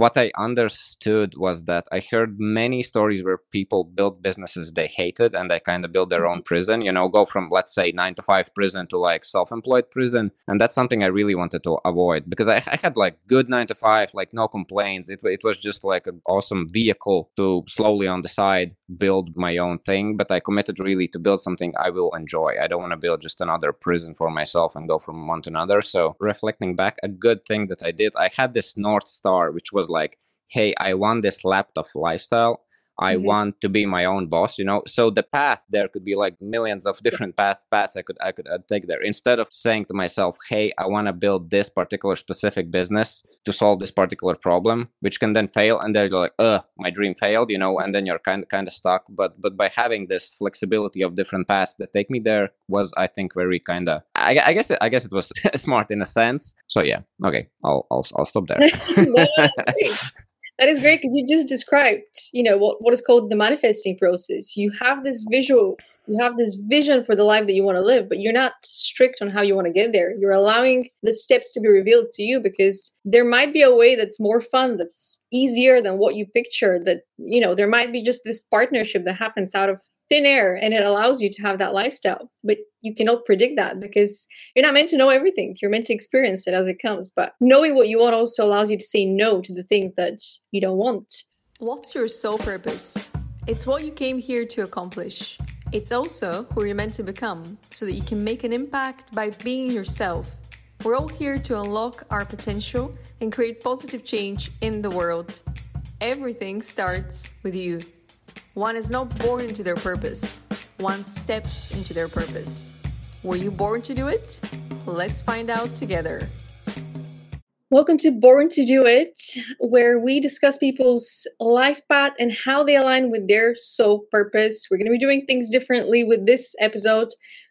what I understood was that I heard many stories where people built businesses they hated and they kind of build their own mm-hmm. prison, you know, go from, let's say, nine to five prison to like self employed prison. And that's something I really wanted to avoid because I, I had like good nine to five, like no complaints. It, it was just like an awesome vehicle to slowly on the side build my own thing. But I committed really to build something I will enjoy. I don't want to build just another prison for myself and go from one to another. So reflecting back, a good thing that I did, I had this North Star, which was like, hey, I want this laptop lifestyle. I mm-hmm. want to be my own boss, you know. So the path there could be like millions of different paths paths I could I could uh, take there. Instead of saying to myself, "Hey, I want to build this particular specific business to solve this particular problem," which can then fail, and then you're like, "Uh, my dream failed," you know, and then you're kind kind of stuck. But but by having this flexibility of different paths that take me there was, I think, very kind of. I, I, guess it, I guess it was smart in a sense. So yeah, okay, I'll I'll, I'll stop there. no, that is great because you just described, you know, what, what is called the manifesting process. You have this visual, you have this vision for the life that you want to live, but you're not strict on how you want to get there. You're allowing the steps to be revealed to you because there might be a way that's more fun, that's easier than what you pictured. That, you know, there might be just this partnership that happens out of thin air and it allows you to have that lifestyle. But you cannot predict that because you're not meant to know everything. You're meant to experience it as it comes. But knowing what you want also allows you to say no to the things that you don't want. What's your soul purpose? It's what you came here to accomplish. It's also who you're meant to become so that you can make an impact by being yourself. We're all here to unlock our potential and create positive change in the world. Everything starts with you. One is not born into their purpose, one steps into their purpose. Were you born to do it? Let's find out together. Welcome to Born to Do It, where we discuss people's life path and how they align with their soul purpose. We're going to be doing things differently with this episode,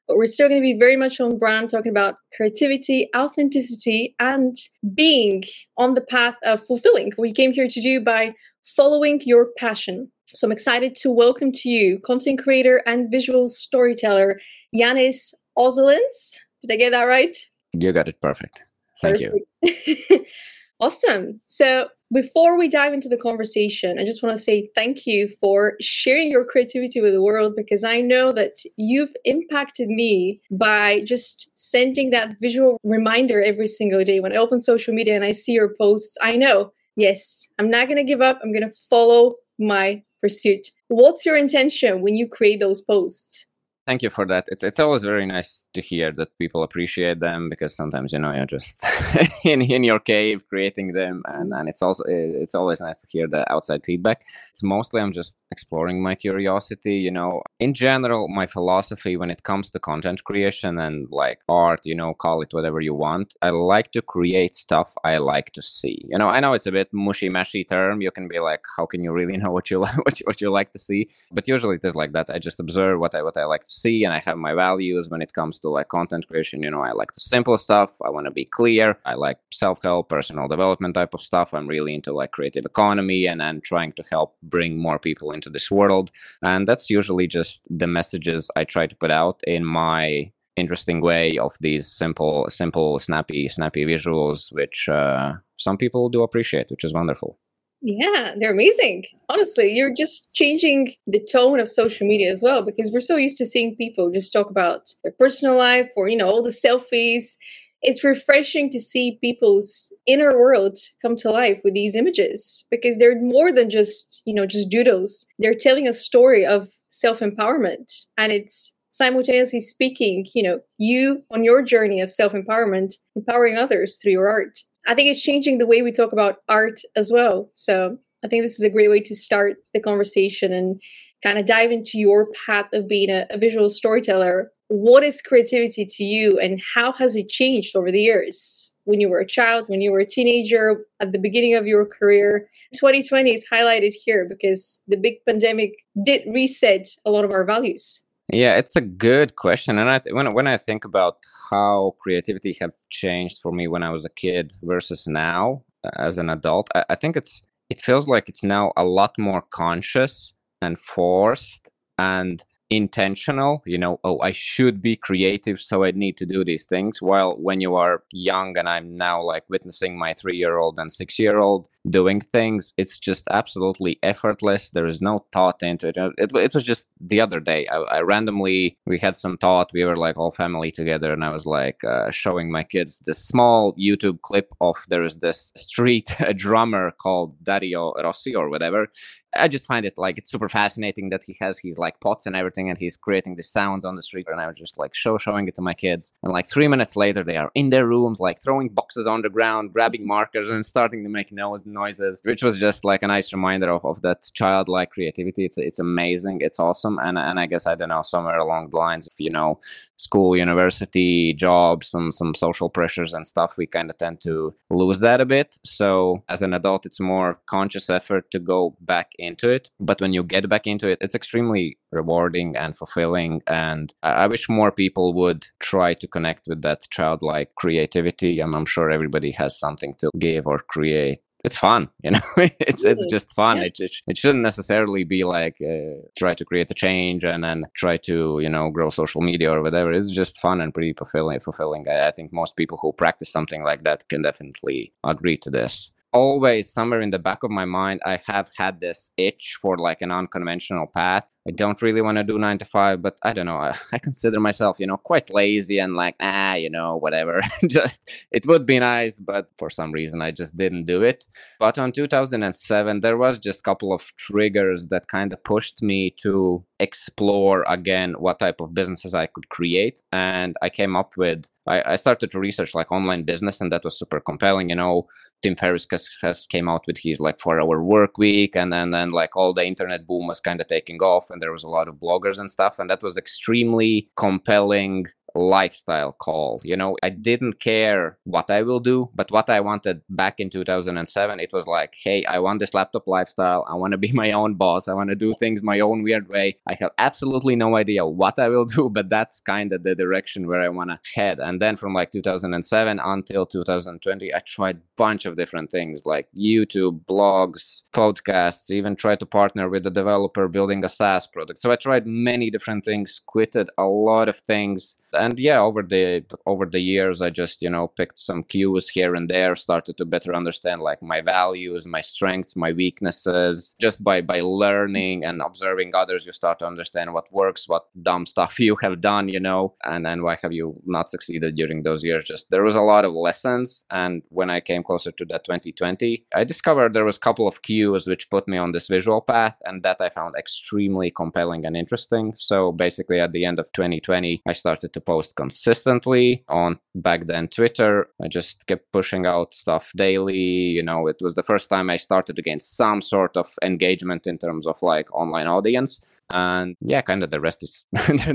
but we're still going to be very much on brand, talking about creativity, authenticity, and being on the path of fulfilling what you came here to do by following your passion. So I'm excited to welcome to you content creator and visual storyteller Janis Ozolins. Did I get that right? You got it perfect. Thank perfect. you. awesome. So before we dive into the conversation, I just want to say thank you for sharing your creativity with the world because I know that you've impacted me by just sending that visual reminder every single day. When I open social media and I see your posts, I know, yes, I'm not going to give up. I'm going to follow my pursuit. What's your intention when you create those posts? Thank you for that. It's it's always very nice to hear that people appreciate them because sometimes you know you're just in in your cave creating them, and and it's also it's always nice to hear the outside feedback. It's mostly I'm just exploring my curiosity. You know, in general, my philosophy when it comes to content creation and like art, you know, call it whatever you want. I like to create stuff I like to see. You know, I know it's a bit mushy mashy term. You can be like, how can you really know what you like what you, what you like to see? But usually it is like that. I just observe what I what I like to see and I have my values when it comes to like content creation. You know, I like the simple stuff. I want to be clear. I like self help, personal development type of stuff. I'm really into like creative economy and and trying to help bring more people into this world. And that's usually just the messages I try to put out in my interesting way of these simple simple snappy snappy visuals which uh, some people do appreciate which is wonderful yeah, they're amazing. Honestly, you're just changing the tone of social media as well because we're so used to seeing people just talk about their personal life or, you know, all the selfies. It's refreshing to see people's inner world come to life with these images because they're more than just, you know, just doodles. They're telling a story of self empowerment and it's simultaneously speaking, you know, you on your journey of self empowerment, empowering others through your art. I think it's changing the way we talk about art as well. So I think this is a great way to start the conversation and kind of dive into your path of being a, a visual storyteller. What is creativity to you and how has it changed over the years? When you were a child, when you were a teenager, at the beginning of your career, 2020 is highlighted here because the big pandemic did reset a lot of our values. Yeah, it's a good question, and I when when I think about how creativity have changed for me when I was a kid versus now uh, as an adult, I, I think it's it feels like it's now a lot more conscious and forced and intentional you know oh i should be creative so i need to do these things while when you are young and i'm now like witnessing my three year old and six year old doing things. It's just absolutely effortless. There is no thought into it. It, it was just the other day. I, I randomly we had some thought. We were like all family together, and I was like uh, showing my kids this small YouTube clip of there is this street drummer called Dario Rossi or whatever, I just find it like it's super fascinating that he has his like pots and everything, and he's creating the sounds on the street. And I was just like show showing it to my kids, and like three minutes later, they are in their rooms, like throwing boxes on the ground, grabbing markers, and starting to make nose noises, which was just like a nice reminder of, of that childlike creativity. It's it's amazing, it's awesome, and and I guess I don't know somewhere along the lines of you know school, university, jobs, some some social pressures and stuff, we kind of tend to lose that a bit. So as an adult, it's more conscious effort to go back into it. But when you get back into it, it's extremely rewarding and fulfilling. And I, wish more people would try to connect with that childlike creativity. I'm, I'm sure everybody has something to give or create it's fun you know? It's it's just fun. Yeah. it, it, it, shouldn't necessarily be like uh, try to create a change and then try to you know grow social media or whatever. It's just fun and pretty fulfilling fulfilling. I, I think most people who practice something like that can definitely agree to this. Always somewhere in the back of my mind i have had this itch for like an unconventional path i don't really want to do nine to five but i don't know I, I, consider myself you know quite lazy and like ah you know whatever. Just it would be nice but for some reason i just didn't do it. But on 2007 there was just a couple of triggers that kind of pushed me to explore again what type of businesses i could create and i came up with I, I started to research like online business and that was super compelling you know. Tim Ferriss has came out with his like four hour work week and then then like all the internet boom was kind of taking off and there was a lot of bloggers and stuff and that was extremely compelling lifestyle call. You know, I didn't care what I will do, but what I wanted back in 2007, it was like, hey, I want this laptop lifestyle. I want to be my own boss. I want to do things my own weird way. I have absolutely no idea what I will do, but that's kind of the direction where I want to head. And then from like 2007 until 2020, I tried a bunch of different things like YouTube, blogs, podcasts, even tried to partner with a developer building a SaaS product. So I tried many different things, quitted a lot of things and yeah over the over the years i just you know picked some cues here and there started to better understand like my values my strengths my weaknesses. Just by by learning and observing others you start to understand what works what dumb stuff you have done you know and then why have you not succeeded during those years. Just there was a lot of lessons. And when i came closer to that 2020 i discovered there was a couple of cues which put me on this visual path and that i found extremely compelling and interesting. So basically at the end of 2020 i started to post consistently on back then Twitter. I just kept pushing out stuff daily. You know, it was the first time I started to gain some sort of engagement in terms of like online audience. And yeah, kind of the rest is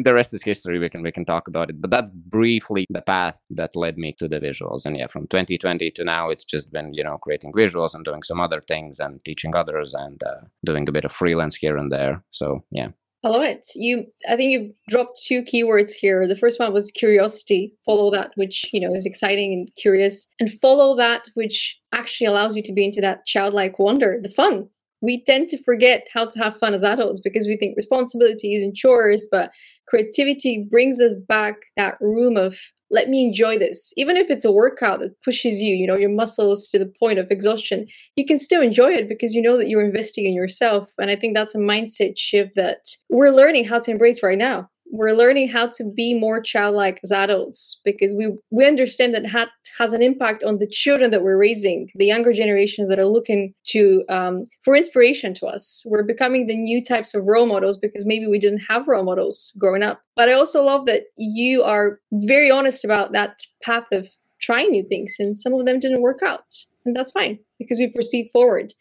the rest is history. We can we can talk about it, but that's briefly the path that led me to the visuals. And yeah, from 2020 to now, it's just been you know creating visuals and doing some other things and teaching others and uh, doing a bit of freelance here and there. So yeah, I love it. You, I think you dropped two keywords here. The first one was curiosity. Follow that which you know is exciting and curious, and follow that which actually allows you to be into that childlike wonder, the fun. We tend to forget how to have fun as adults because we think responsibilities and chores, but creativity brings us back that room of let me enjoy this. Even if it's a workout that pushes you you know your muscles to the point of exhaustion you can still enjoy it because you know that you're investing in yourself. And i think that's a mindset shift that we're learning how to embrace right now we're learning how to be more childlike as adults because we we understand that that has an impact on the children that we're raising the younger generations that are looking to um, for inspiration to us. We're becoming the new types of role models because maybe we didn't have role models growing up. But i also love that you are very honest about that path of trying new things and some of them didn't work out. And that's fine because we proceed forward.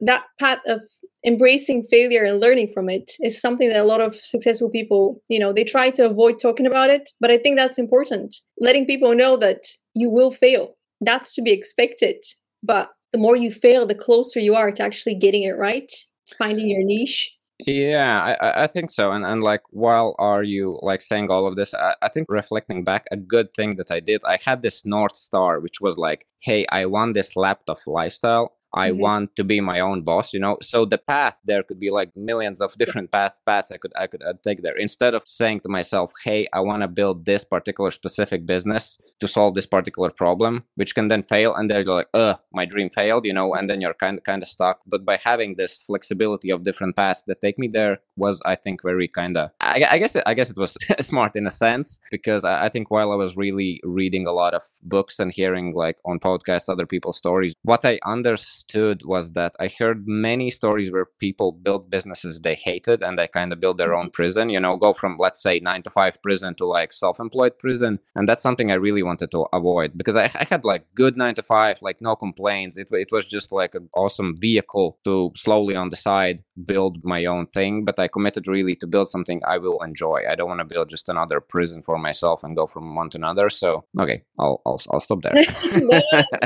That path of embracing failure and learning from it is something that a lot of successful people you know they try to avoid talking about it but i think that's important letting people know that you will fail that's to be expected but the more you fail the closer you are to actually getting it right finding your niche yeah, I, I think so. And and like while are you like saying all of this, I, I think reflecting back, a good thing that I did, I had this North Star, which was like, hey, I want this laptop lifestyle I Mhm. want to be my own boss, you know. So the path there could be like millions of different paths paths I could I could uh, take there. Instead of saying to myself, "Hey, I want to build this particular specific business to solve this particular problem," which can then fail, and then you're like, "Uh, my dream failed," you know, and then you're kind kind of stuck. But by having this flexibility of different paths that take me there was, I think, very kind of. I, I guess it, I guess it was smart in a sense because I, I think while I was really reading a lot of books and hearing like on podcasts other people's stories, what I understood was that I heard many stories where people built businesses they hated and they kind of build their own mm-hmm. prison. You know, go from let's say nine to five prison to like self-employed prison, and that's something I really wanted to avoid because I, I had like good nine to five, like no complaints. It it was just like an awesome vehicle to slowly on the side build my own thing. But I committed really to build something I will enjoy. I don't want to build just another prison for myself and go from one to another. So okay, I'll I'll, I'll stop there.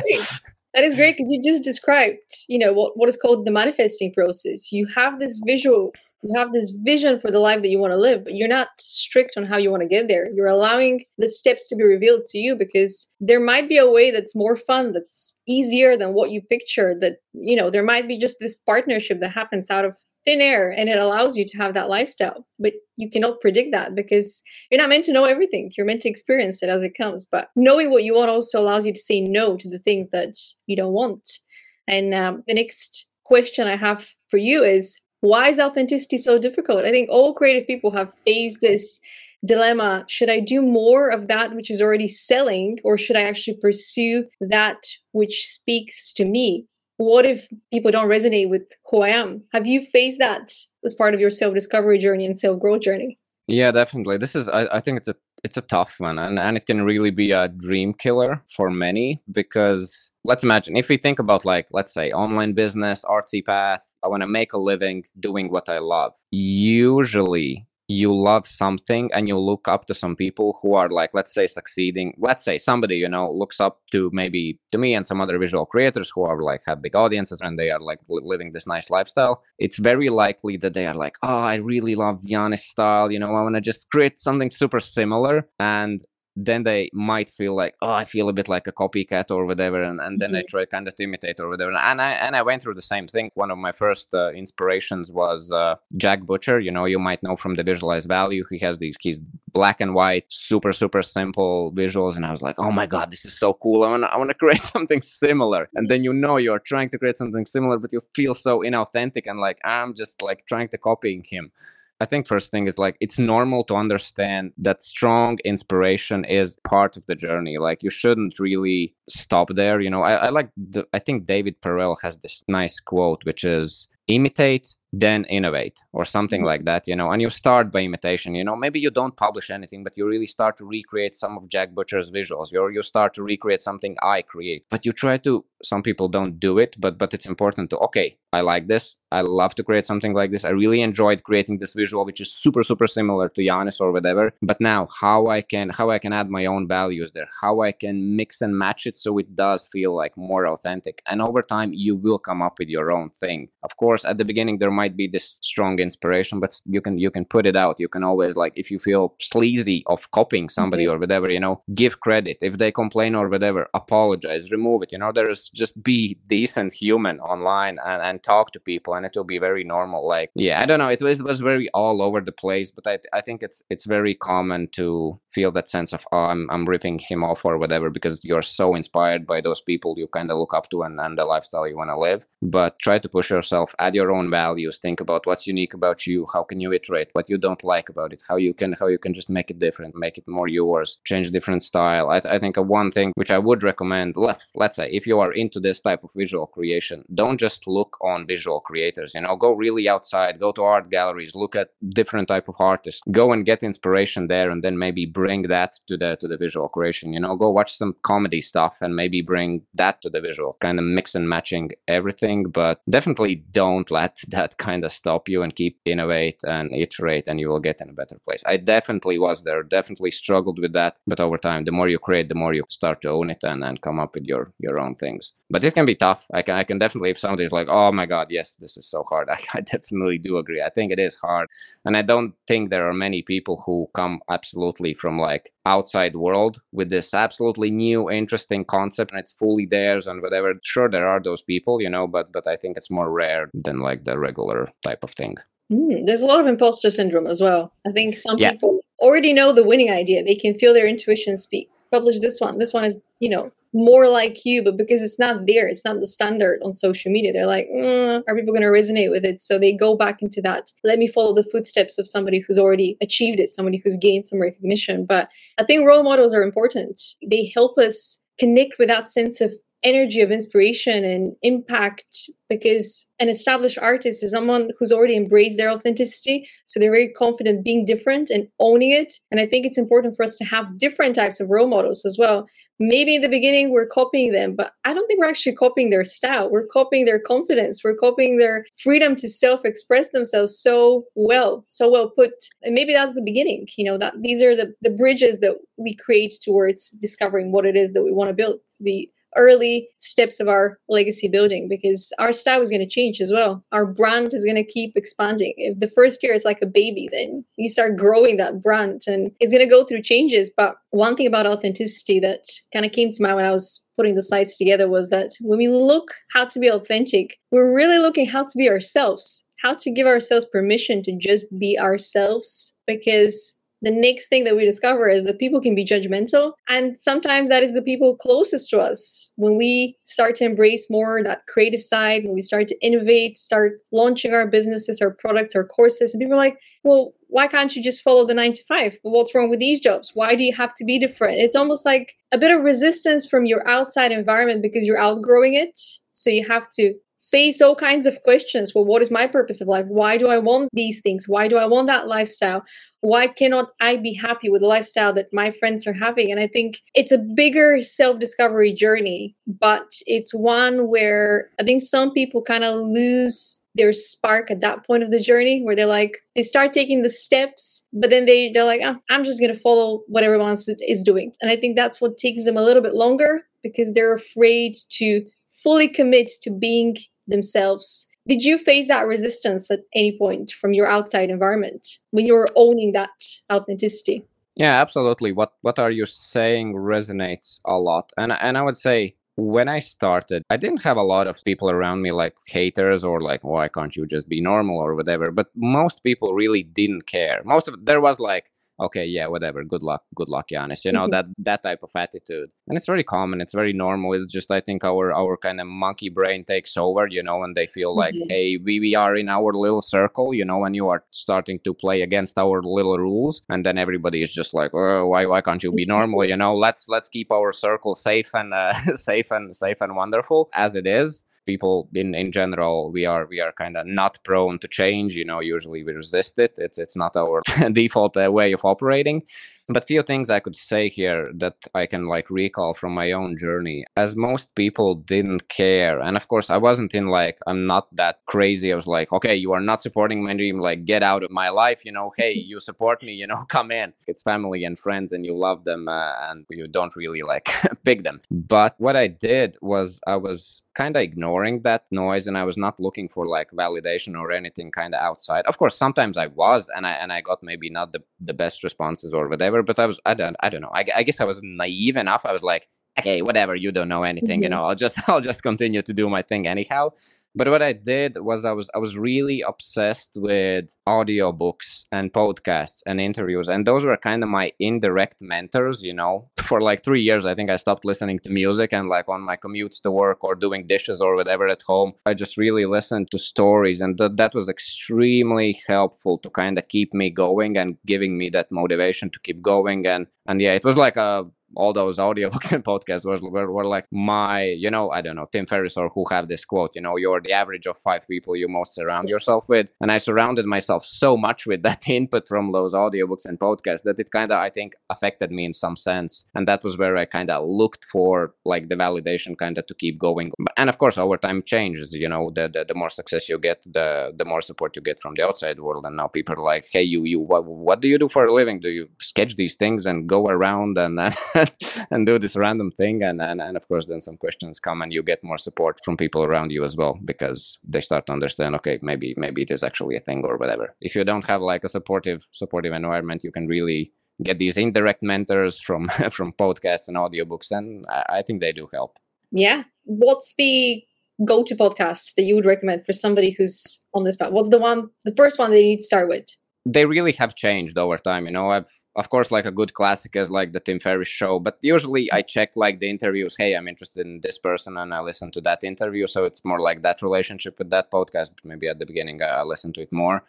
That is great because you just described, you know, what, what is called the manifesting process. You have this visual, you have this vision for the life that you want to live, but you're not strict on how you want to get there. You're allowing the steps to be revealed to you because there might be a way that's more fun, that's easier than what you pictured. That, you know, there might be just this partnership that happens out of thin air and it allows you to have that lifestyle. But you cannot predict that because you're not meant to know everything. You're meant to experience it as it comes. But knowing what you want also allows you to say no to the things that you don't want. And um, the next question I have for you is why is authenticity so difficult? I think all creative people have faced this dilemma should I do more of that which is already selling, or should I actually pursue that which speaks to me? What if people don't resonate with who I am? Have you faced that as part of your self discovery journey and self growth journey? Yeah, definitely. This is I, I think it's a it's a tough one and, and it can really be a dream killer for many because let's imagine if we think about like let's say online business, artsy path, I want to make a living doing what I love. Usually you love something and you look up to some people who are like let's say succeeding let's say somebody you know looks up to maybe to me and some other visual creators who are like have big audiences and they are like living this nice lifestyle it's very likely that they are like oh i really love Janis style you know i want to just create something super similar. And then they might feel like oh i feel a bit like a copycat or whatever and, and then they Mhm. try kind of to imitate or whatever. And i and i went through the same thing. One of my first uh, inspirations was uh, jack butcher. You know you might know from the visualize value. He has these keys black and white super super simple visuals. And i was like oh my god this is so cool. I want to i want to create something similar. And then you know you're trying to create something similar but you feel so inauthentic and like i'm just like trying to copying him I think first thing is like it's normal to understand that strong inspiration is part of the journey. Like you shouldn't really stop there. You know, I, I like the I think David Perell has this nice quote which is imitate then innovate or something Mhm. like that you know and you start by imitation you know maybe you don't publish anything but you really start to recreate some of jack butcher's visuals you you start to recreate something i create. But you try to some people don't do it but but it's important to okay i like this. I love to create something like this. I really enjoyed creating this visual which is super super similar to Janis or whatever. But now how i can how i can add my own values there? How i can mix and match it so it does feel like more authentic? And over time you will come up with your own thing. Of course at the beginning there might be this strong inspiration but you can you can put it out. You can always like if you feel sleazy of copying somebody Mhm. or whatever you know give credit. If they complain or whatever apologize remove it. You know there's just be decent human online and, and talk to people and it will be very normal. Like yeah i don't know. It was it was very all over the place but i i think it's it's very common to feel that sense of oh i'm, I'm ripping him off or whatever because you're so inspired by those people you kind of look up to and, and the lifestyle you want to live. But try to push yourself add your own values think about what's unique about you how can you iterate what you don't like about it how you can how you can just make it different make it more yours change different style. I, th- I think one thing which i would recommend let, let's say if you are into this type of visual creation don't just look on visual creators you know go really outside go to art galleries look at different type of artists go and get inspiration there and then maybe bring that to the to the visual creation you know go watch some comedy stuff and maybe bring that to the visual kind of mix and matching everything but definitely don't let that kind of stop you and keep innovate and iterate and you will get in a better place. I definitely was there definitely struggled with that but over time the more you create the more you start to own it and, and come up with your your own things. But it can be tough. I can i can definitely if somebody's like oh my god yes this is so hard i, I definitely do agree. I think it is hard. And i don't think there are many people who come absolutely from like outside world with this absolutely new interesting concept and it's fully theirs and whatever. Sure there are those people you know but but i think it's more rare than like the regular type of thing. Mm, there's a lot of imposter syndrome as well. I think some yeah. people already know the winning idea. They can feel their intuition speak publish this one this one is you know more like you, but because it's not there, it's not the standard on social media. They're like, mm, are people going to resonate with it? So they go back into that. Let me follow the footsteps of somebody who's already achieved it, somebody who's gained some recognition. But I think role models are important. They help us connect with that sense of energy of inspiration and impact because an established artist is someone who's already embraced their authenticity so they're very confident being different and owning it and i think it's important for us to have different types of role models as well maybe in the beginning we're copying them, but I don't think we're actually copying their style. We're copying their confidence. We're copying their freedom to self-express themselves so well, so well put. And maybe that's the beginning. You know, that these are the, the bridges that we create towards discovering what it is that we want to build. The early steps of our legacy building because our style is going to change as well. Our brand is going to keep expanding. If the first year is like a baby, then you start growing that brand and it's going to go through changes. But one thing about authenticity that kind of came to mind when I was putting the slides together was that when we look how to be authentic, we're really looking how to be ourselves, how to give ourselves permission to just be ourselves because the next thing that we discover is that people can be judgmental. And sometimes that is the people closest to us. When we start to embrace more that creative side, when we start to innovate, start launching our businesses, our products, our courses, and people are like, well, why can't you just follow the nine to five? What's wrong with these jobs? Why do you have to be different? It's almost like a bit of resistance from your outside environment because you're outgrowing it. So you have to face all kinds of questions. Well, what is my purpose of life? Why do I want these things? Why do I want that lifestyle? why cannot I be happy with the lifestyle that my friends are having? And I think it's a bigger self discovery journey, but it's one where I think some people kind of lose their spark at that point of the journey where they're like, they start taking the steps, but then they, they're like, oh, I'm just to follow what everyone else is doing. And I think that's what takes them a little bit longer because they're afraid to fully commit to being themselves did you face that resistance at any point from your outside environment when you were owning that authenticity? Yeah, absolutely. What what are you saying resonates a lot. And and I would say when I started, I didn't have a lot of people around me like haters or like, why can't you just be normal or whatever. But most people really didn't care. Most of there was like, okay, yeah, whatever, good luck, good luck, Janis. You know, mm-hmm. that that type of attitude. And it's very common, it's very normal. It's just I think our our kind of monkey brain takes over, you know, and they feel like, mm-hmm. hey, we, we are in our little circle, you know, and you are starting to play against our little rules. And then everybody is just like, oh, why why can't you be normal? You know, let's let's keep our circle safe and uh, safe and safe and wonderful as it is people in in general we are we are kind of not prone to change you know usually we resist it it's it's not our default uh, way of operating but few things I could say here that I can like recall from my own journey. As most people didn't care, and of course I wasn't in like I'm not that crazy. I was like, okay, you are not supporting my dream, like get out of my life. You know, hey, you support me. You know, come in. It's family and friends, and you love them, uh, and you don't really like pick them. But what I did was I was kind of ignoring that noise, and I was not looking for like validation or anything kind of outside. Of course, sometimes I was, and I and I got maybe not the the best responses or whatever. But I was, I don't, I don't know. I, I guess I was naive enough. I was like, okay, whatever, you don't know anything. Mm-hmm. You know, I'll just, I'll just continue to do my thing anyhow. But what I did was I was I was really obsessed with audiobooks and podcasts and interviews. And those were kind of my indirect mentors, you know. For like three years I think I stopped listening to music and like on my commutes to work or doing dishes or whatever at home, I just really listened to stories and th- that was extremely helpful to kind of keep me going and giving me that motivation to keep going and and yeah, it was like a all those audiobooks and podcasts were, were, were like my, you know, I don't know, Tim Ferriss or who have this quote, you know, you're the average of five people you most surround yourself with. And I surrounded myself so much with that input from those audiobooks and podcasts that it kind of, I think, affected me in some sense. And that was where I kind of looked for like the validation kind of to keep going. And of course, over time changes, you know, the, the, the more success you get, the, the more support you get from the outside world. And now people are like, hey, you, you, what, what do you do for a living? Do you sketch these things and go around and, and do this random thing. And, and and of course then some questions come and you get more support from people around you as well because they start to understand okay maybe maybe it is actually a thing or whatever. If you don't have like a supportive supportive environment you can really get these indirect mentors from from podcasts and audiobooks and I, I think they do help. Yeah. What's the go-to podcast that you would recommend for somebody who's on this path? What's the one the first one they need to start with they really have changed over time you know i've of course like a good classic is like the tim ferriss show but usually i check like the interviews hey i'm interested in this person and i listen to that interview so it's more like that relationship with that podcast But maybe at the beginning i listen to it more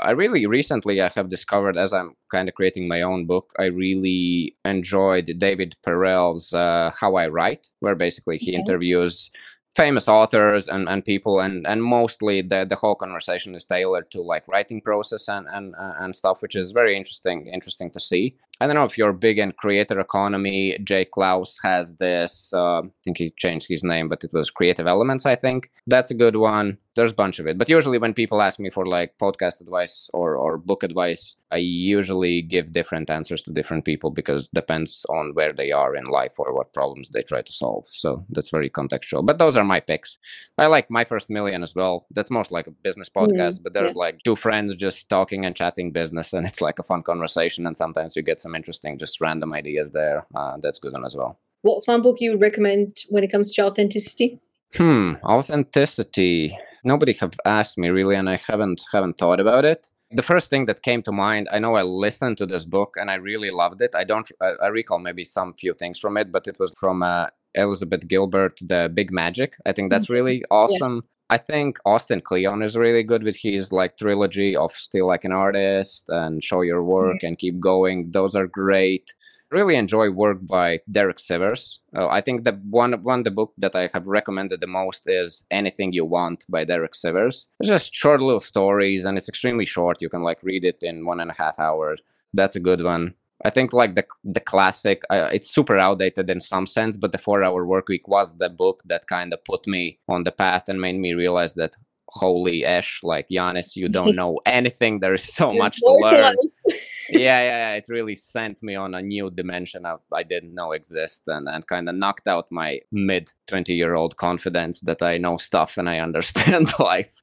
I really recently I have discovered as I'm kind of creating my own book, I really enjoyed David Perell's uh, How I Write, where basically he okay. interviews famous authors and, and people and, and mostly the, the whole conversation is tailored to like writing process and, and and stuff which is very interesting interesting to see i don't know if you're big in creator economy. Jay Clouse has this uh, i think he changed his name but it was creative elements i think. That's a good one. There's a bunch of it. But usually when people ask me for like podcast advice or, or book advice i usually give different answers to different people because depends on where they are in life or what problems they try to solve. So that's very contextual. But those are my picks. I like my first million as well. That's most like a business mm-hmm. podcast mm, but there's yeah. like two friends just talking and chatting business and it's like a fun conversation and sometimes you get some interesting just random ideas there uh, that's good one as well. What's one book you would recommend when it comes to authenticity? Hmm authenticity. Nobody have asked me really and i haven't haven't thought about it. The first thing that came to mind i know i listened to this book and i really loved it. I don't i, I recall maybe some few things from it but it was from uh, elizabeth gilbert the big magic. I think that's really awesome. I think Austin Kleon is really good with his like trilogy of Steal Like an Artist and Show Your Work mm-hmm. and Keep Going. Those are great really enjoy work by Derek Sivers. Uh, I think the one one the book that I have recommended the most is Anything You Want by Derek Sivers. It's just short little stories and it's extremely short. You can like read it in one and a half hours. That's a good one. I think like the the classic. Uh, it's super outdated in some sense, but the Four Hour Work Week was the book that kind of put me on the path and made me realize that holy ash like Janis, you don't know anything. There is so much to learn. yeah, yeah, it really sent me on a new dimension of I didn't know exist and, and kind of knocked out my mid 20 year old confidence that I know stuff and I understand life.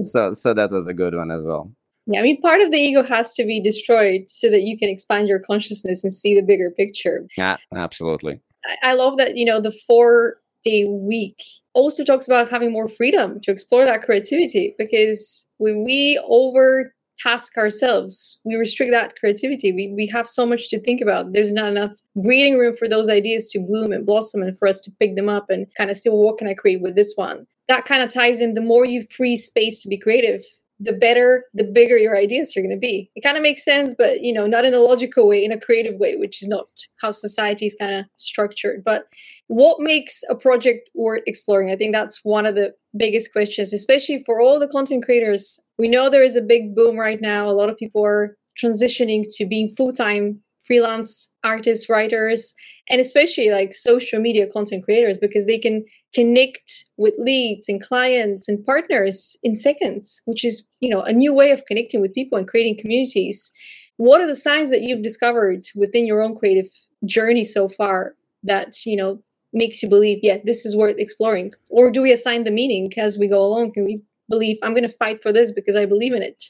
so so that was a good one as well. Yeah, I mean part of the ego has to be destroyed so that you can expand your consciousness and see the bigger picture. Yeah, absolutely. I, I love that, you know, the four day week also talks about having more freedom to explore that creativity because when we over task ourselves we restrict that creativity we, we have so much to think about there's not enough breathing room for those ideas to bloom and blossom and for us to pick them up and kind of see well, what can i create with this one that kind of ties in the more you free space to be creative the better, the bigger your ideas are going to be. It kind of makes sense, but you know, not in a logical way, in a creative way, which is not how society is kind of structured. But what makes a project worth exploring? I think that's one of the biggest questions, especially for all the content creators. We know there is a big boom right now. A lot of people are transitioning to being full time freelance artists, writers, and especially like social media content creators because they can connect with leads and clients and partners in seconds, which is, you know, a new way of connecting with people and creating communities. What are the signs that you've discovered within your own creative journey so far that, you know, makes you believe, yeah, this is worth exploring? Or do we assign the meaning as we go along? Can we believe I'm going to fight for this because I believe in it?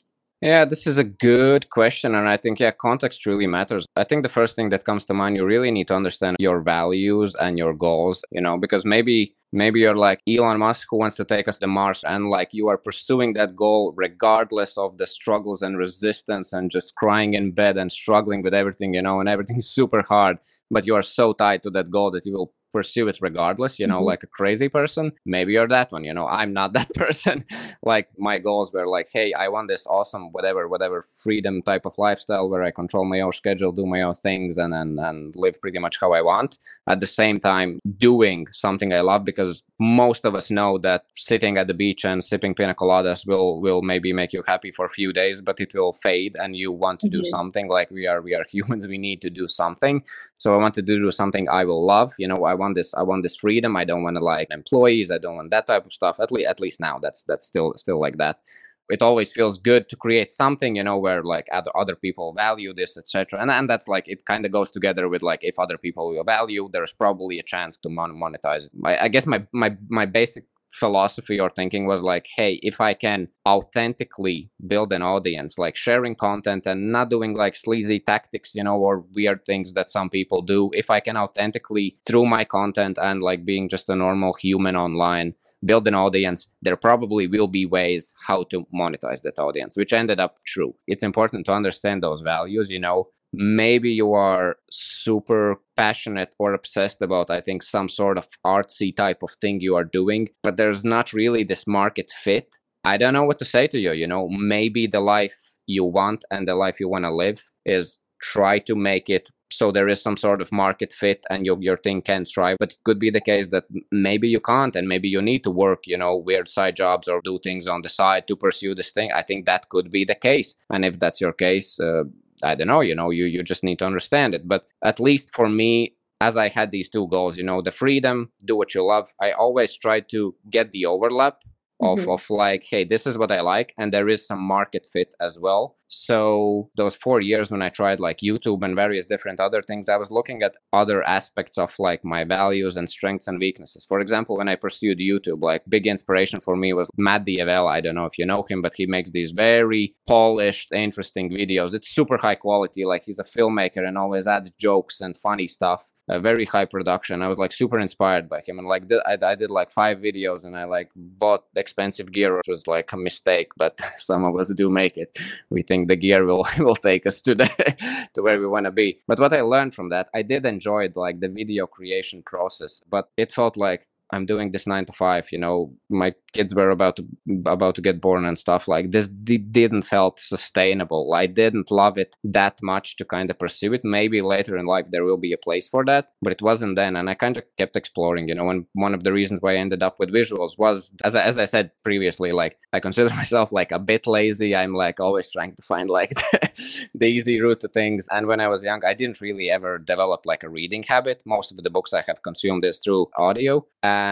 Yeah, this is a good question. And I think, yeah, context really matters. I think the first thing that comes to mind, you really need to understand your values and your goals, you know, because maybe maybe you're like Elon Musk who wants to take us to Mars and like you are pursuing that goal regardless of the struggles and resistance and just crying in bed and struggling with everything, you know, and everything's super hard, but you are so tied to that goal that you will pursue it regardless you know mm-hmm. like a crazy person maybe you're that one you know i'm not that person like my goals were like hey i want this awesome whatever whatever freedom type of lifestyle where i control my own schedule do my own things and and, and live pretty much how i want at the same time doing something i love because most of us know that sitting at the beach and sipping pina coladas will will maybe make you happy for a few days but it will fade and you want to mm-hmm. do something like we are we are humans we need to do something. So i want to do something i will love you know i want this i want this freedom. I don't want to like employees i don't want that type of stuff at least at least now that's that's still still like that it always feels good to create something you know where like other, people value this etc and, and that's like it kind of goes together with like if other people will value there's probably a chance to mon- monetize. I, I guess my my my basic philosophy or thinking was like, hey, if I can authentically build an audience, like sharing content and not doing like sleazy tactics, you know, or weird things that some people do, if I can authentically through my content and like being just a normal human online, build an audience, there probably will be ways how to monetize that audience, which ended up true. It's important to understand those values, you know. Maybe you are super passionate or obsessed about, I think, some sort of artsy type of thing you are doing, but there's not really this market fit. I don't know what to say to you. You know, maybe the life you want and the life you want to live is try to make it so there is some sort of market fit and your, your thing can thrive. But it could be the case that maybe you can't and maybe you need to work you know weird side jobs or do things on the side to pursue this thing. I think that could be the case. And if that's your case uh, i don't know you know you you just need to understand it. But at least for me as i had these two goals you know the freedom do what you love i always try to get the overlap of, mm-hmm. of like hey this is what i like and there is some market fit as well so those four years when i tried like youtube and various different other things i was looking at other aspects of like my values and strengths and weaknesses. For example when i pursued youtube like big inspiration for me was matt D'Avella i don't know if you know him but he makes these very polished interesting videos. It's super high quality like he's a filmmaker and always adds jokes and funny stuff. A very high production. I was like super inspired by him, and like I, I did like five videos, and I like bought expensive gear, which was like a mistake, but some of us do make it. We think the gear will will take us to the to where we want to be. But what I learned from that, I did enjoy like the video creation process, but it felt like I'm doing this nine to five. You know, my kids were about to about to get born and stuff like this. D- didn't felt sustainable. I didn't love it that much to kind of pursue it. Maybe later in life there will be a place for that, but it wasn't then. And I kind of kept exploring. You know, and one of the reasons why I ended up with visuals was, as I, as I said previously, like I consider myself like a bit lazy. I'm like always trying to find like the, the easy route to things. And when I was young, I didn't really ever develop like a reading habit. Most of the books I have consumed is through audio. And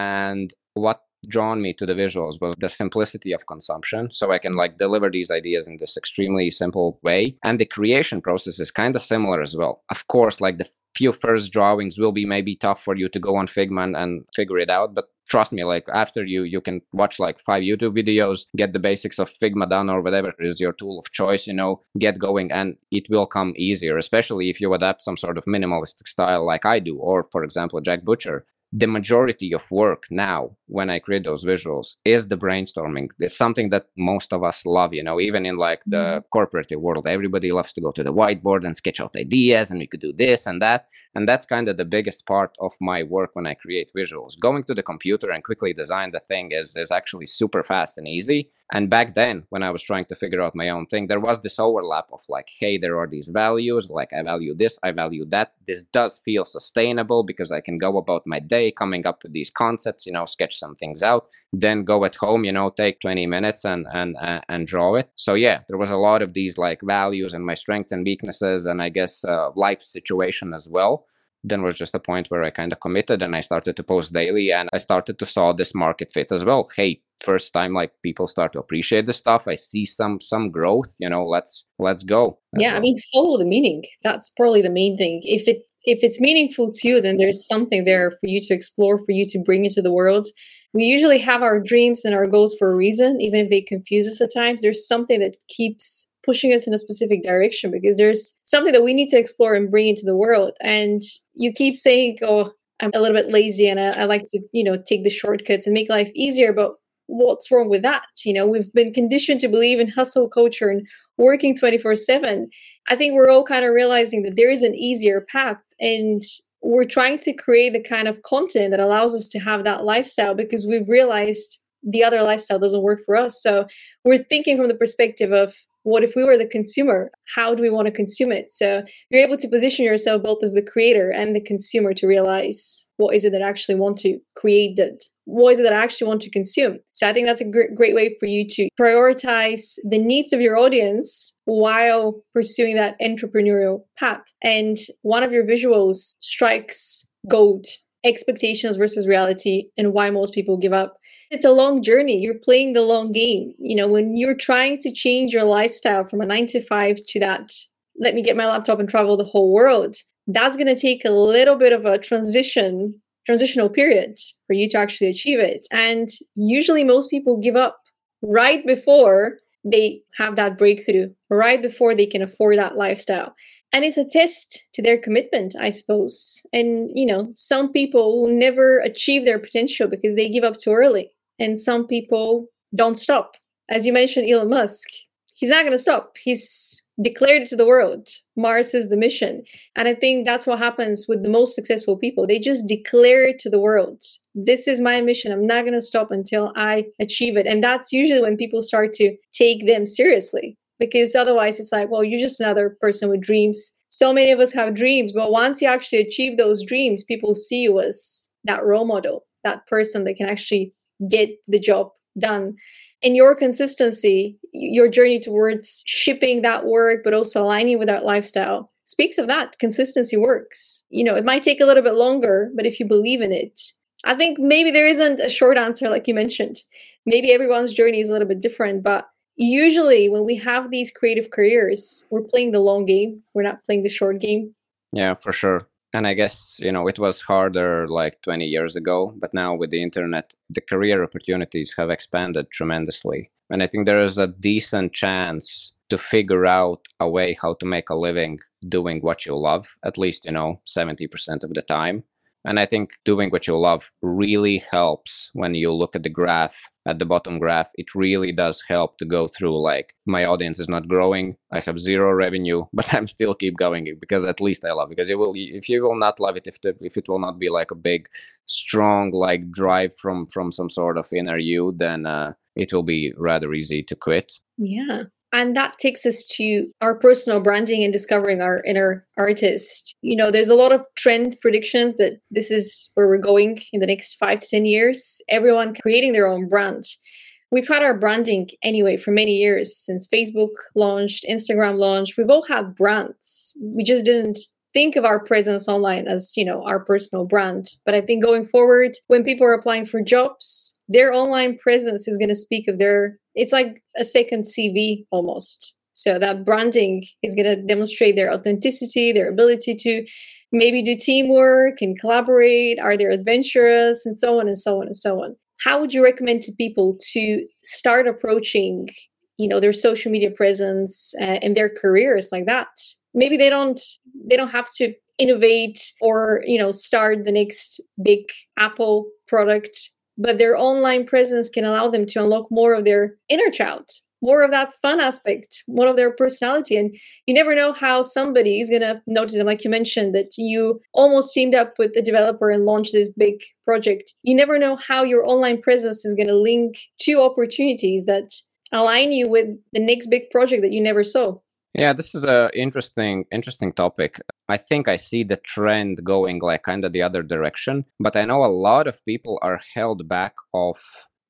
what drawn me to the visuals was the simplicity of consumption. So i can like deliver these ideas in this extremely simple way. And the creation process is kind of similar as well. Of course like the few first drawings will be maybe tough for you to go on figma and, and figure it out. But trust me like after you you can watch like five youtube videos get the basics of figma done or whatever is your tool of choice you know get going. And it will come easier especially if you adapt some sort of minimalistic style like i do. Or for example jack butcher the majority of work now when i create those visuals is the brainstorming. It's something that most of us love you know even in like the mm-hmm. corporate world. Everybody loves to go to the whiteboard and sketch out ideas and we could do this and that. And that's kind of the biggest part of my work when i create visuals. Going to the computer and quickly design the thing is is actually super fast and easy. And back then, when I was trying to figure out my own thing, there was this overlap of like, hey, there are these values, like I value this, I value that. This does feel sustainable because I can go about my day coming up with these concepts, you know, sketch some things out, then go at home, you know, take 20 minutes and and and draw it. So yeah, there was a lot of these like values and my strengths and weaknesses, and I guess uh, life situation as well then was just a point where I kind of committed and I started to post daily and I started to saw this market fit as well. Hey, first time like people start to appreciate the stuff. I see some some growth, you know, let's let's go. Yeah, well. I mean follow the meaning. That's probably the main thing. If it if it's meaningful to you, then there's something there for you to explore, for you to bring into the world. We usually have our dreams and our goals for a reason, even if they confuse us at times. There's something that keeps pushing us in a specific direction because there's something that we need to explore and bring into the world. And you keep saying, oh, I'm a little bit lazy and I, I like to, you know, take the shortcuts and make life easier. But what's wrong with that? You know, we've been conditioned to believe in hustle culture and working 24 7. I think we're all kind of realizing that there is an easier path. And we're trying to create the kind of content that allows us to have that lifestyle because we've realized the other lifestyle doesn't work for us. So we're thinking from the perspective of what if we were the consumer? How do we want to consume it? So you're able to position yourself both as the creator and the consumer to realize what is it that I actually want to create that what is it that I actually want to consume? So I think that's a great, great way for you to prioritize the needs of your audience while pursuing that entrepreneurial path. And one of your visuals strikes gold expectations versus reality and why most people give up it's a long journey. You're playing the long game. You know, when you're trying to change your lifestyle from a nine to five to that, let me get my laptop and travel the whole world, that's going to take a little bit of a transition transitional period for you to actually achieve it. And usually, most people give up right before they have that breakthrough, right before they can afford that lifestyle. And it's a test to their commitment, I suppose. And, you know, some people will never achieve their potential because they give up too early. And some people don't stop. As you mentioned, Elon Musk, he's not going to stop. He's declared to the world. Mars is the mission. And I think that's what happens with the most successful people. They just declare it to the world. This is my mission. I'm not going to stop until I achieve it. And that's usually when people start to take them seriously because otherwise it's like, well, you're just another person with dreams. So many of us have dreams, but once you actually achieve those dreams, people see you as that role model, that person that can actually get the job done in your consistency, your journey towards shipping that work, but also aligning with that lifestyle speaks of that. Consistency works. You know, it might take a little bit longer, but if you believe in it, I think maybe there isn't a short answer like you mentioned. Maybe everyone's journey is a little bit different, but usually when we have these creative careers, we're playing the long game. We're not playing the short game. Yeah, for sure and i guess you know it was harder like 20 years ago but now with the internet the career opportunities have expanded tremendously and i think there is a decent chance to figure out a way how to make a living doing what you love at least you know 70% of the time and I think doing what you love really helps when you look at the graph, at the bottom graph. It really does help to go through like my audience is not growing. I have zero revenue, but I'm still keep going because at least I love it. because you will if you will not love it if the, if it will not be like a big strong like drive from from some sort of inner you then uh, it will be rather easy to quit. Yeah. And that takes us to our personal branding and discovering our inner artist. You know, there's a lot of trend predictions that this is where we're going in the next five to 10 years. Everyone creating their own brand. We've had our branding anyway for many years since Facebook launched, Instagram launched. We've all had brands. We just didn't think of our presence online as you know our personal brand. But i think going forward when people are applying for jobs their online presence is going to speak of their it's like a second cv almost. So that branding is going to demonstrate their authenticity their ability to maybe do teamwork and collaborate are they adventurous and so on and so on and so on. How would you recommend to people to start approaching you know their social media presence uh, and their careers like that maybe they don't they don't have to innovate or you know start the next big apple product but their online presence can allow them to unlock more of their inner child more of that fun aspect more of their personality. And you never know how somebody is going to notice them. Like you mentioned that you almost teamed up with the developer and launched this big project. You never know how your online presence is going to link to opportunities that align you with the next big project that you never saw yeah, this is a interesting interesting topic. I think I see the trend going like kind of the other direction, but I know a lot of people are held back of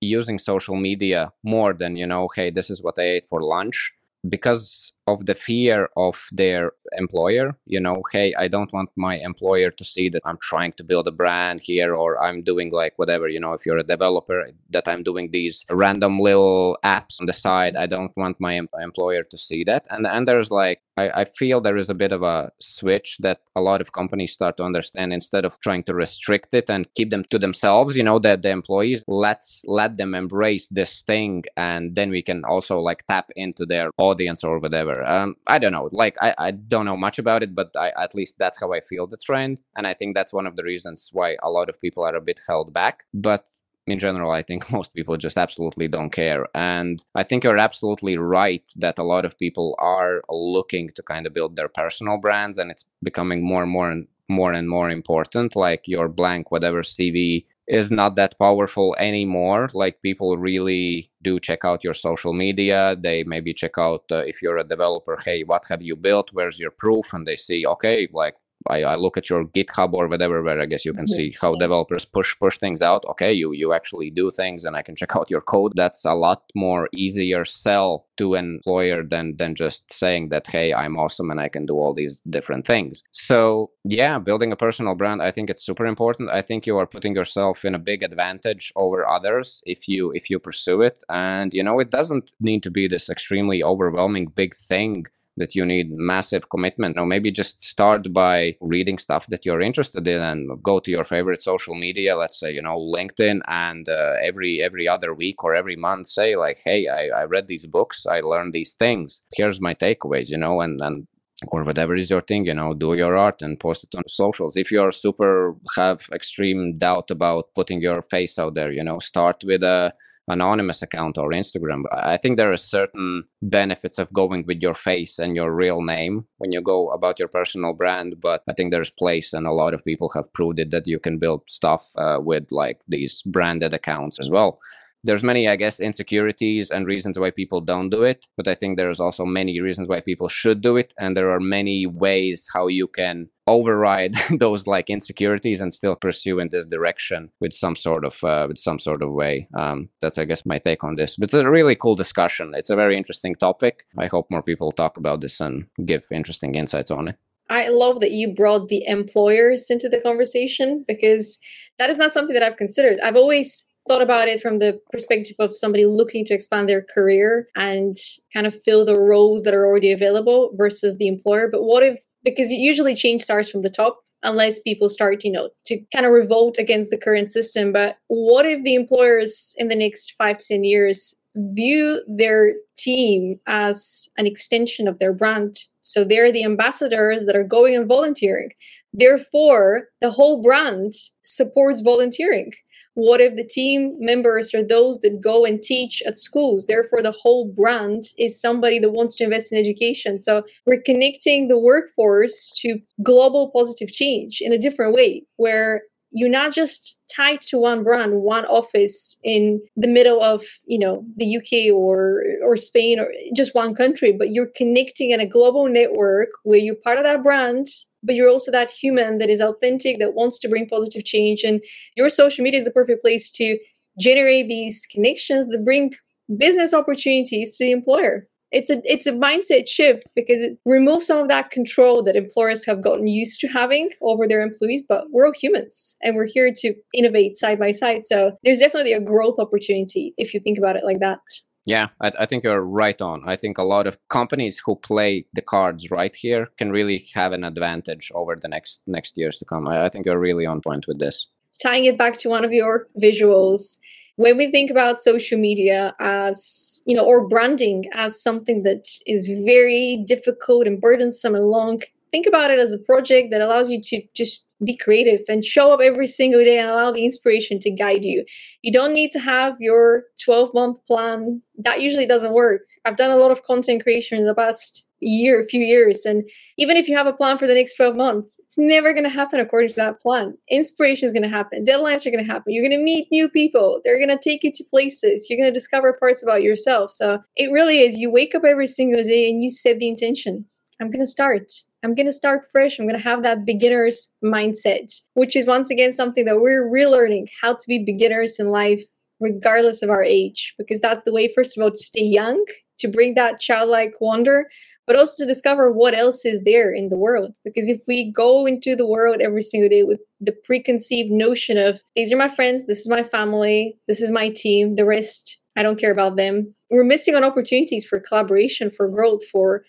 using social media more than, you know, hey, this is what I ate for lunch because of the fear of their employer you know hey i don't want my employer to see that i'm trying to build a brand here or i'm doing like whatever you know if you're a developer that i'm doing these random little apps on the side i don't want my em- employer to see that and and there's like I, I feel there is a bit of a switch that a lot of companies start to understand instead of trying to restrict it and keep them to themselves you know that the employees let's let them embrace this thing and then we can also like tap into their audience or whatever whatever. Um, I don't know. Like I, I don't know much about it, but I, at least that's how I feel the trend, and I think that's one of the reasons why a lot of people are a bit held back. But in general, I think most people just absolutely don't care. And I think you're absolutely right that a lot of people are looking to kind of build their personal brands, and it's becoming more and more and more and more important. Like your blank, whatever CV is not that powerful anymore. Like people really do check out your social media. They maybe check out uh, if you're a developer, hey, what have you built? Where's your proof? And they see, okay, like I, I look at your GitHub or whatever, where I guess you can see how developers push push things out. Okay, you you actually do things, and I can check out your code. That's a lot more easier sell to an employer than than just saying that hey, I'm awesome and I can do all these different things. So yeah, building a personal brand, I think it's super important. I think you are putting yourself in a big advantage over others if you if you pursue it, and you know it doesn't need to be this extremely overwhelming big thing that you need massive commitment. Or maybe just start by reading stuff that you're interested in and go to your favorite social media, let's say, you know, LinkedIn, and uh, every every other week or every month say like, hey, I, I read these books, I learned these things. Here's my takeaways, you know, and and or whatever is your thing you know do your art and post it on socials if you're super have extreme doubt about putting your face out there you know start with a anonymous account or instagram i think there are certain benefits of going with your face and your real name when you go about your personal brand but i think there's place and a lot of people have proved it that you can build stuff uh, with like these branded accounts as well. There's many i guess insecurities and reasons why people don't do it but i think there's also many reasons why people should do it and there are many ways how you can override those like insecurities and still pursue in this direction with some sort of uh, with some sort of way. Um, that's i guess my take on this. But it's a really cool discussion. It's a very interesting topic. I hope more people talk about this and give interesting insights on it. I love that you brought the employers into the conversation because that is not something that I've considered. I've always thought about it from the perspective of somebody looking to expand their career and kind of fill the roles that are already available versus the employer. But what if, because it usually change starts from the top, unless people start, you know, to kind of revolt against the current system. But what if the employers in the next five to 10 years view their team as an extension of their brand? So they're the ambassadors that are going and volunteering. Therefore, the whole brand supports volunteering. What if the team members are those that go and teach at schools? Therefore, the whole brand is somebody that wants to invest in education. So we're connecting the workforce to global positive change in a different way, where you're not just tied to one brand, one office in the middle of, you know, the UK or or Spain or just one country, but you're connecting in a global network where you're part of that brand but you're also that human that is authentic, that wants to bring positive change. And your social media is the perfect place to generate these connections that bring business opportunities to the employer. It's a it's a mindset shift because it removes some of that control that employers have gotten used to having over their employees. But we're all humans and we're here to innovate side by side. So there's definitely a growth opportunity if you think about it like that. Yeah, I, I, think you're right on. I think a lot of companies who play the cards right here can really have an advantage over the next next years to come. I, I think you're really on point with this. Tying it back to one of your visuals, when we think about social media as you know, or branding as something that is very difficult and burdensome and long, think about it as a project that allows you to just be creative and show up every single day and allow the inspiration to guide you. You don't need to have your 12 month plan. That usually doesn't work. I've done a lot of content creation in the past year, a few years. And even if you have a plan for the next 12 months, it's never going to happen according to that plan. Inspiration is going to happen. Deadlines are going to happen. You're going to meet new people. They're going to take you to places. You're going to discover parts about yourself. So it really is. You wake up every single day and you set the intention. I'm going to start. I'm going to start fresh. I'm going to have that beginner's mindset, which is once again something that we're relearning how to be beginners in life, regardless of our age, because that's the way, first of all, to stay young, to bring that childlike wonder, but also to discover what else is there in the world. Because if we go into the world every single day with the preconceived notion of these are my friends, this is my family, this is my team, the rest, I don't care about them, we're missing on opportunities for collaboration, for growth, for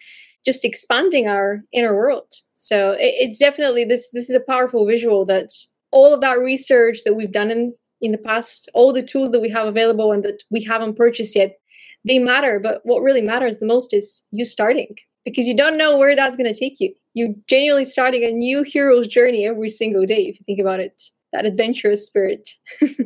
just expanding our inner world. So it, it's definitely this this is a powerful visual that all of that research that we've done in in the past, all the tools that we have available and that we haven't purchased yet, they matter. But what really matters the most is you starting because you don't know where that's going to take you. You're genuinely starting a new hero's journey every single day if you think about it. That adventurous spirit. no,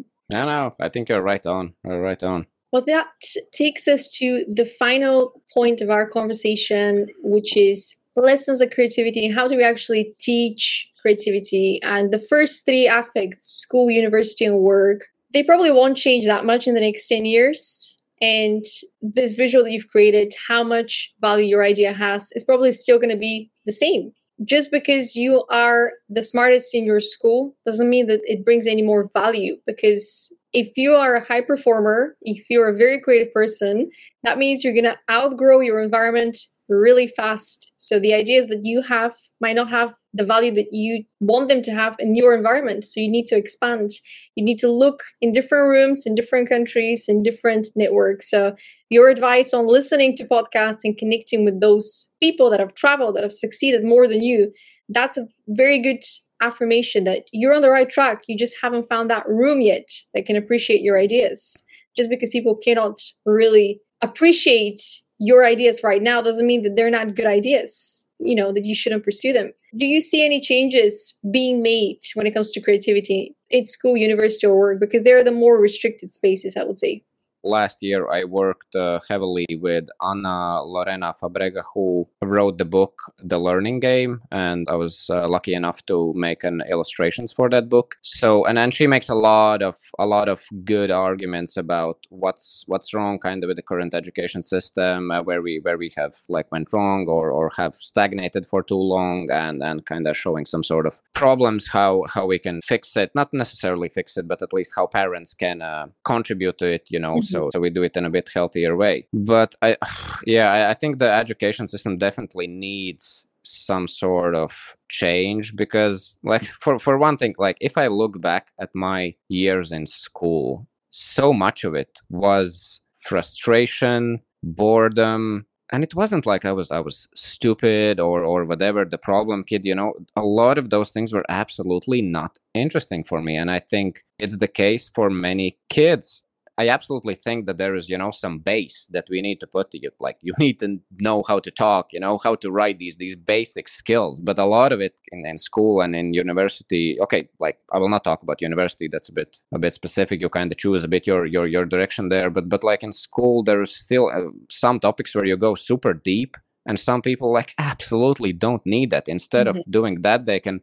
no, I think you're right on. You're right on. Well, that takes us to the final point of our conversation, which is lessons of creativity. How do we actually teach creativity? And the first three aspects school, university, and work they probably won't change that much in the next 10 years. And this visual that you've created, how much value your idea has, is probably still going to be the same. Just because you are the smartest in your school doesn't mean that it brings any more value because if you are a high performer, if you're a very creative person, that means you're going to outgrow your environment really fast. So the idea is that you have might not have the value that you want them to have in your environment. So you need to expand. You need to look in different rooms, in different countries, in different networks. So your advice on listening to podcasts and connecting with those people that have traveled, that have succeeded more than you, that's a very good affirmation that you're on the right track. You just haven't found that room yet that can appreciate your ideas. Just because people cannot really appreciate your ideas right now doesn't mean that they're not good ideas, you know, that you shouldn't pursue them. Do you see any changes being made when it comes to creativity in school, university, or work? Because they're the more restricted spaces, I would say last year I worked uh, heavily with Ana Lorena Fabrega, who wrote the book The Learning Game, and I was uh, lucky enough to make an illustrations for that book. So, and then she makes a lot of a lot of good arguments about what's what's wrong, kind of with the current education system, uh, where we where we have like went wrong or or have stagnated for too long, and and kind of showing some sort of problems how how we can fix it, not necessarily fix it, but at least how parents can uh, contribute to it, you know. Mm-hmm Mm-hmm. so so we do it in a bit healthier way. But i yeah I, I think the education system definitely needs some sort of change because like for for one thing like if i look back at my years in school so much of it was frustration boredom and it wasn't like i was i was stupid or or whatever the problem kid you know? A lot of those things were absolutely not interesting for me and i think it's the case for many kids I absolutely think that there is, you know, some base that we need to put to you. Like you need to know how to talk, you know, how to write these these basic skills. But a lot of it in, in school and in university, okay, like I will not talk about university. That's a bit a bit specific. You kind of choose a bit your your your direction there. But but like in school, there's still uh, some topics where you go super deep, and some people like absolutely don't need that. Instead mm-hmm. of doing that, they can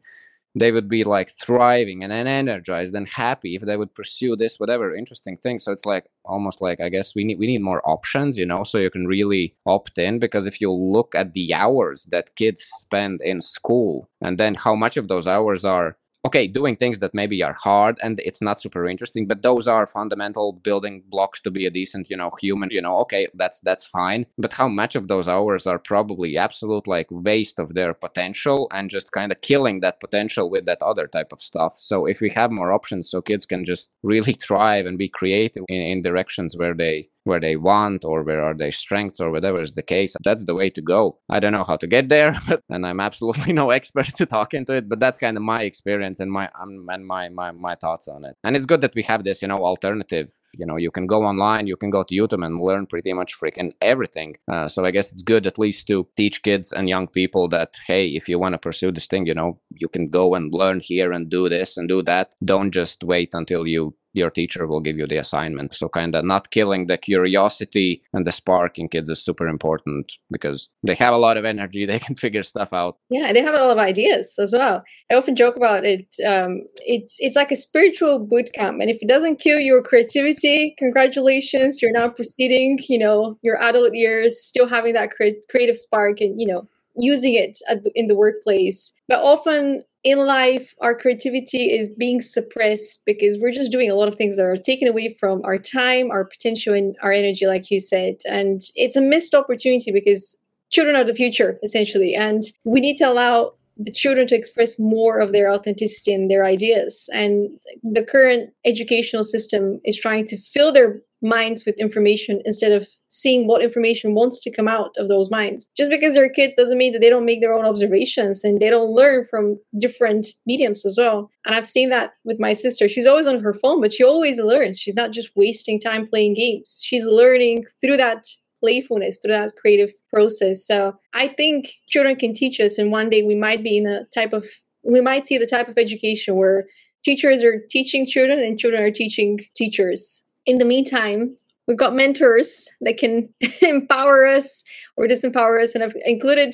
they would be like thriving and energized and happy if they would pursue this whatever interesting thing. So it's like almost like i guess we need we need more options you know so you can really opt in. Because if you look at the hours that kids spend in school and then how much of those hours are okay doing things that maybe are hard and it's not super interesting but those are fundamental building blocks to be a decent you know human you know okay that's that's fine. But how much of those hours are probably absolute like waste of their potential and just kind of killing that potential with that other type of stuff? So if we have more options so kids can just really thrive and be creative in, in directions where they where they want or where are their strengths or whatever is the case. That's the way to go. I don't know how to get there and i'm absolutely no expert to talk into it but that's kind of my experience and my um, and my, my my thoughts on it. And it's good that we have this you know alternative. You know you can go online you can go to youtube and learn pretty much freaking everything. Uh, so i guess it's good at least to teach kids and young people that hey if you want to pursue this thing you know you can go and learn here and do this and do that. Don't just wait until you your teacher will give you the assignment. So kind of not killing the curiosity and the spark in kids is super important because they have a lot of energy. They can figure stuff out. Yeah, they have a lot of ideas as well. I often joke about it. Um, it's it's like a spiritual boot camp, and if it doesn't kill your creativity, congratulations, you're now proceeding. You know, your adult years, still having that cre- creative spark, and you know, using it in the workplace. But often in life, our creativity is being suppressed because we're just doing a lot of things that are taken away from our time, our potential, and our energy, like you said. And it's a missed opportunity because children are the future, essentially. And we need to allow the children to express more of their authenticity and their ideas. And the current educational system is trying to fill their minds with information instead of seeing what information wants to come out of those minds. Just because they're kids doesn't mean that they don't make their own observations and they don't learn from different mediums as well. And I've seen that with my sister. She's always on her phone, but she always learns. She's not just wasting time playing games. She's learning through that playfulness, through that creative process. So I think children can teach us, and one day we might be in a type of we might see the type of education where teachers are teaching children and children are teaching teachers in the meantime, we've got mentors that can empower us or disempower us. And I've included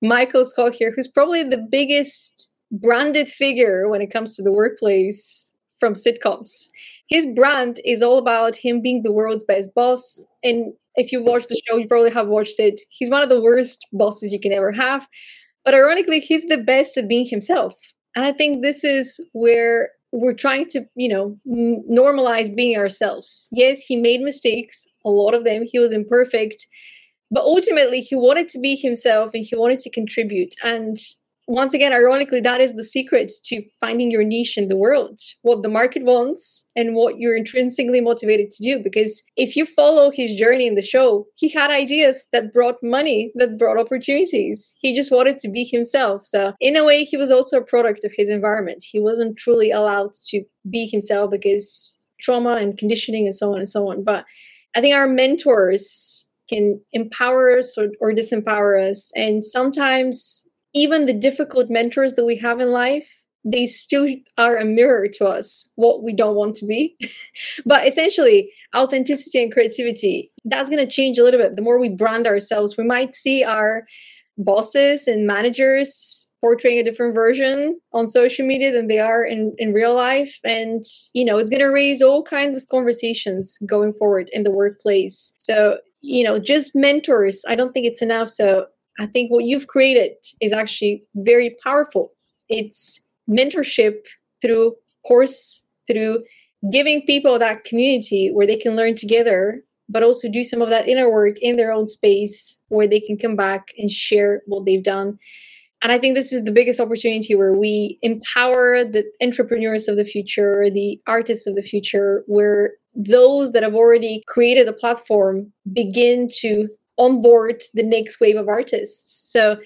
Michael Scott here, who's probably the biggest branded figure when it comes to the workplace from sitcoms. His brand is all about him being the world's best boss. And if you watch the show, you probably have watched it. He's one of the worst bosses you can ever have. But ironically, he's the best at being himself. And I think this is where we're trying to you know normalize being ourselves. Yes he made mistakes a lot of them he was imperfect but ultimately he wanted to be himself and he wanted to contribute. And once again, ironically, that is the secret to finding your niche in the world, what the market wants and what you're intrinsically motivated to do. Because if you follow his journey in the show, he had ideas that brought money, that brought opportunities. He just wanted to be himself. So, in a way, he was also a product of his environment. He wasn't truly allowed to be himself because trauma and conditioning and so on and so on. But I think our mentors can empower us or, or disempower us. And sometimes even the difficult mentors that we have in life they still are a mirror to us what we don't want to be. But essentially authenticity and creativity that's going to change a little bit. The more we brand ourselves we might see our bosses and managers portraying a different version on social media than they are in, in real life. And you know it's going to raise all kinds of conversations going forward in the workplace. So you know just mentors i don't think it's enough. So I think what you've created is actually very powerful. It's mentorship through course, through giving people that community where they can learn together, but also do some of that inner work in their own space where they can come back and share what they've done. And I think this is the biggest opportunity where we empower the entrepreneurs of the future, the artists of the future, where those that have already created a platform begin to onboard the next wave of artists. So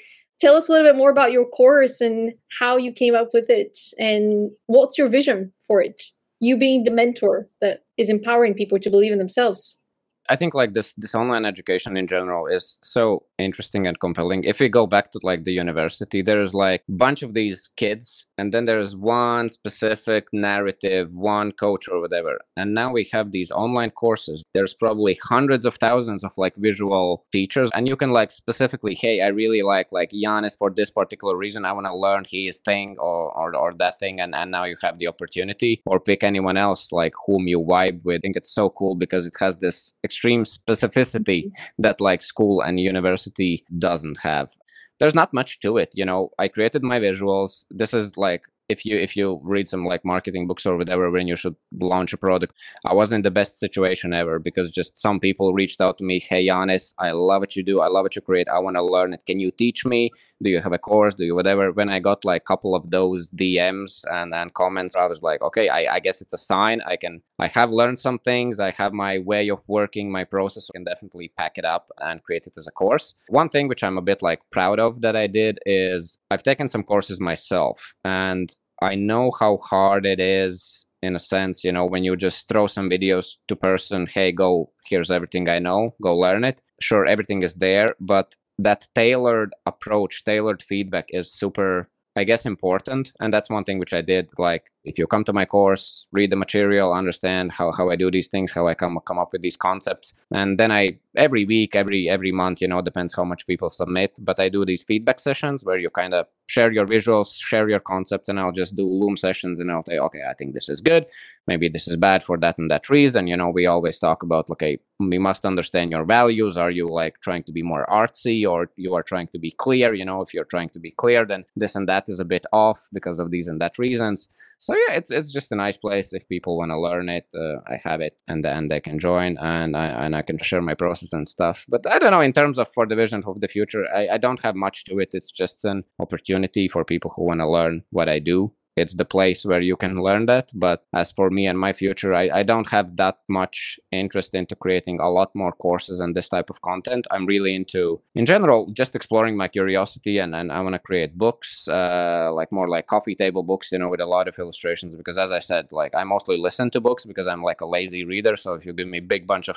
tell us a little bit more about your course and how you came up with it and what's your vision for it you being the mentor that is empowering people to believe in themselves I think like this this online education in general is so interesting and compelling. If we go back to like the university, there's like bunch of these kids, and then there's one specific narrative, one coach or whatever. And now we have these online courses. There's probably hundreds of thousands of like visual teachers, and you can like specifically, hey, I really like like Janis for this particular reason. I want to learn his thing or, or or that thing, and and now you have the opportunity, or pick anyone else like whom you vibe with. I think it's so cool because it has this extreme specificity that like school and university doesn't have. There's not much to it you know? I created my visuals. This is like if you if you read some like marketing books or whatever when you should launch a product i wasn't in the best situation ever because just some people reached out to me hey Janis, i love what you do. I love what you create. I want to learn it. Can you teach me? Do you have a course? Do you whatever. When i got like a couple of those dms and and comments i was like okay I, I guess it's a sign. I can i have learned some things. I have my way of working my process. I can definitely pack it up and create it as a course. One thing which i'm a bit like proud of that i did is i've taken some courses myself and I know how hard it is in a sense, you know, when you just throw some videos to person, hey, go, here's everything I know, go learn it. Sure, everything is there, but that tailored approach, tailored feedback is super, I guess, important. And that's one thing which I did. Like, if you come to my course, read the material, understand how, how I do these things, how I come come up with these concepts, and then I every week, every every month, you know, depends how much people submit, but I do these feedback sessions where you kind of share your visuals, share your concepts, and I'll just do Loom sessions and I'll say, okay, I think this is good, maybe this is bad for that and that reason. You know, we always talk about okay, we must understand your values. Are you like trying to be more artsy or you are trying to be clear? You know, if you're trying to be clear, then this and that is a bit off because of these and that reasons. So yeah, it's it's just a nice place if people want to learn it. Uh, I have it, and then they can join, and I and I can share my process and stuff. But I don't know in terms of for the vision of the future, I, I don't have much to it. It's just an opportunity for people who want to learn what I do it's the place where you can learn that. But as for me and my future, I, I don't have that much interest into creating a lot more courses and this type of content. I'm really into, in general, just exploring my curiosity and, and I want to create books, uh, like more like coffee table books, you know, with a lot of illustrations. Because as I said, like I mostly listen to books because I'm like a lazy reader. So if you give me big bunch of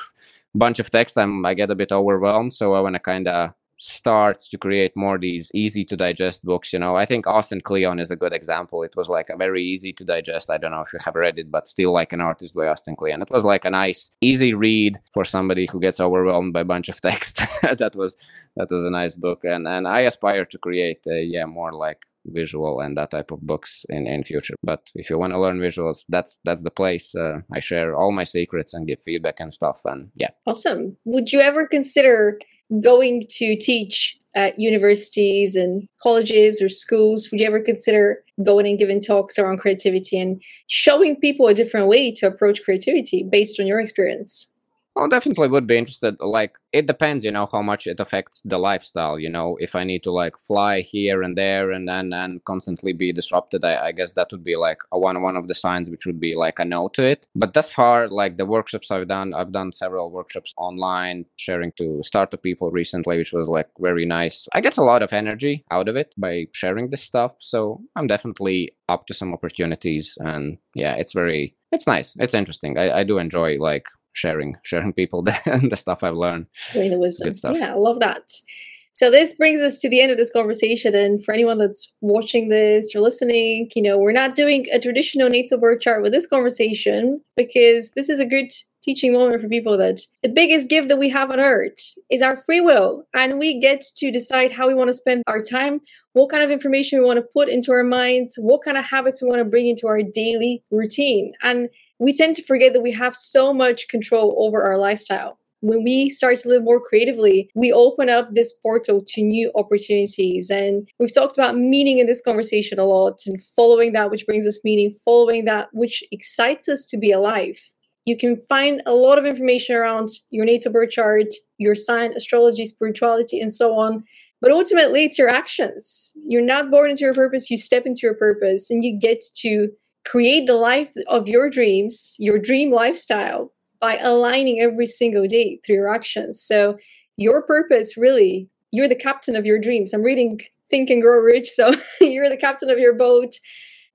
bunch of text, I'm I get a bit overwhelmed. So I want to kind of start to create more these easy to digest books you know. I think austin kleon is a good example. It was like a very easy to digest. I don't know if you have read it but Steal Like an Artist by austin kleon. It was like a nice easy read for somebody who gets overwhelmed by a bunch of text. That was that was a nice book. And and i aspire to create uh, yeah more like visual and that type of books in in future. But if you want to learn visuals that's that's the place uh, i share all my secrets and give feedback and stuff. And yeah. Awesome. Would you ever consider going to teach at universities and colleges or schools, would you ever consider going and giving talks around creativity and showing people a different way to approach creativity based on your experience? Oh, definitely would be interested. Like, it depends, you know, how much it affects the lifestyle. You know, if I need to like fly here and there and then and constantly be disrupted, I, I guess that would be like a one one of the signs, which would be like a no to it. But thus far, like the workshops I've done, I've done several workshops online, sharing to startup people recently, which was like very nice. I get a lot of energy out of it by sharing this stuff. So I'm definitely up to some opportunities, and yeah, it's very it's nice. It's interesting. I, I do enjoy like sharing sharing people the, the stuff I've learned. The wisdom. Yeah, I love that. So this brings us to the end of this conversation. And for anyone that's watching this or listening, you know, we're not doing a traditional natal birth chart with this conversation because this is a good teaching moment for people that the biggest gift that we have on earth is our free will. And we get to decide how we want to spend our time, what kind of information we want to put into our minds, what kind of habits we want to bring into our daily routine. And we tend to forget that we have so much control over our lifestyle. When we start to live more creatively, we open up this portal to new opportunities. And we've talked about meaning in this conversation a lot and following that which brings us meaning, following that which excites us to be alive. You can find a lot of information around your natal birth chart, your sign, astrology, spirituality, and so on. But ultimately, it's your actions. You're not born into your purpose, you step into your purpose and you get to create the life of your dreams, your dream lifestyle by aligning every single day through your actions. So, your purpose really, you're the captain of your dreams. I'm reading Think and Grow Rich, so you're the captain of your boat.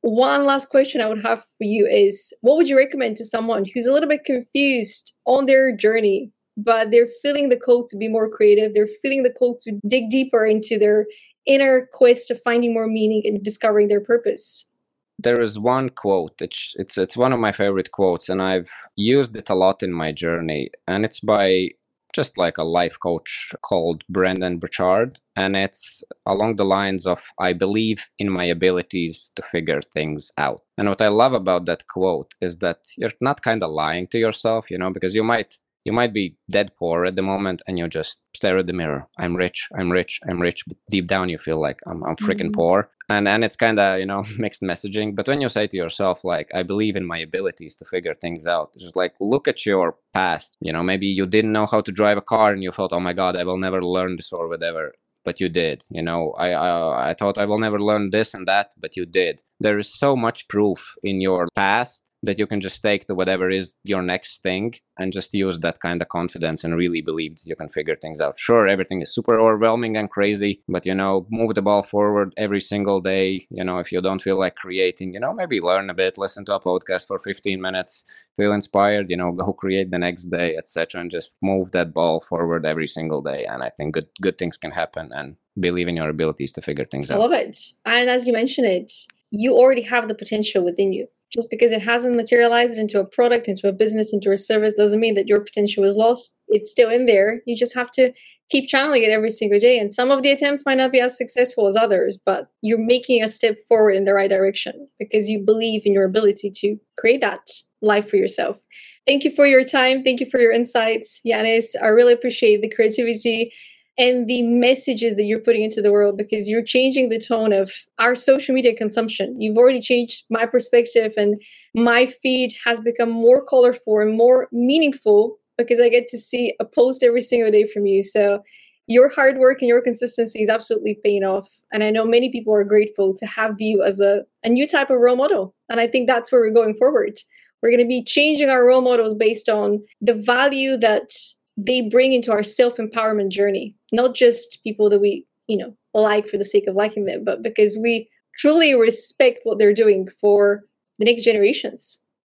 One last question I would have for you is what would you recommend to someone who's a little bit confused on their journey, but they're feeling the call to be more creative? They're feeling the call to dig deeper into their inner quest of finding more meaning and discovering their purpose there is one quote it's, it's it's one of my favorite quotes and i've used it a lot in my journey and it's by just like a life coach called Brendon Burchard. And it's along the lines of I believe in my abilities to figure things out. And what I love about that quote is that you're not kind of lying to yourself, you know, because you might you might be dead poor at the moment and you just stare at the mirror. I'm rich i'm rich i'm rich but deep down you feel like i'm, I'm freaking mm-hmm. poor. And and it's kind of you know mixed messaging. But when you say to yourself like i believe in my abilities to figure things out it's just like look at your past. You know maybe you didn't know how to drive a car and you thought oh my god i will never learn this or whatever but you did. You know I, I i thought i will never learn this and that but you did. There is so much proof in your past that you can just take to whatever is your next thing and just use that kind of confidence and really believe that you can figure things out. Sure, everything is super overwhelming and crazy, but you know, move the ball forward every single day. You know, if you don't feel like creating, you know, maybe learn a bit, listen to a podcast for 15 minutes, feel inspired, you know, go create the next day, etc. and just move that ball forward every single day. And I think good good things can happen and believe in your abilities to figure things out. I love it. And as you mentioned it, you already have the potential within you just because it hasn't materialized into a product, into a business, into a service, doesn't mean that your potential is lost. It's still in there. You just have to keep channeling it every single day. And some of the attempts might not be as successful as others, but you're making a step forward in the right direction because you believe in your ability to create that life for yourself. Thank you for your time. Thank you for your insights, Janis. I really appreciate the creativity and the messages that you're putting into the world because you're changing the tone of our social media consumption. You've already changed my perspective, and my feed has become more colorful and more meaningful because I get to see a post every single day from you. So, your hard work and your consistency is absolutely paying off. And I know many people are grateful to have you as a, a new type of role model. And I think that's where we're going forward. We're going to be changing our role models based on the value that they bring into our self empowerment journey, not just people that we, you know, like for the sake of liking them, but because we truly respect what they're doing for the next generations.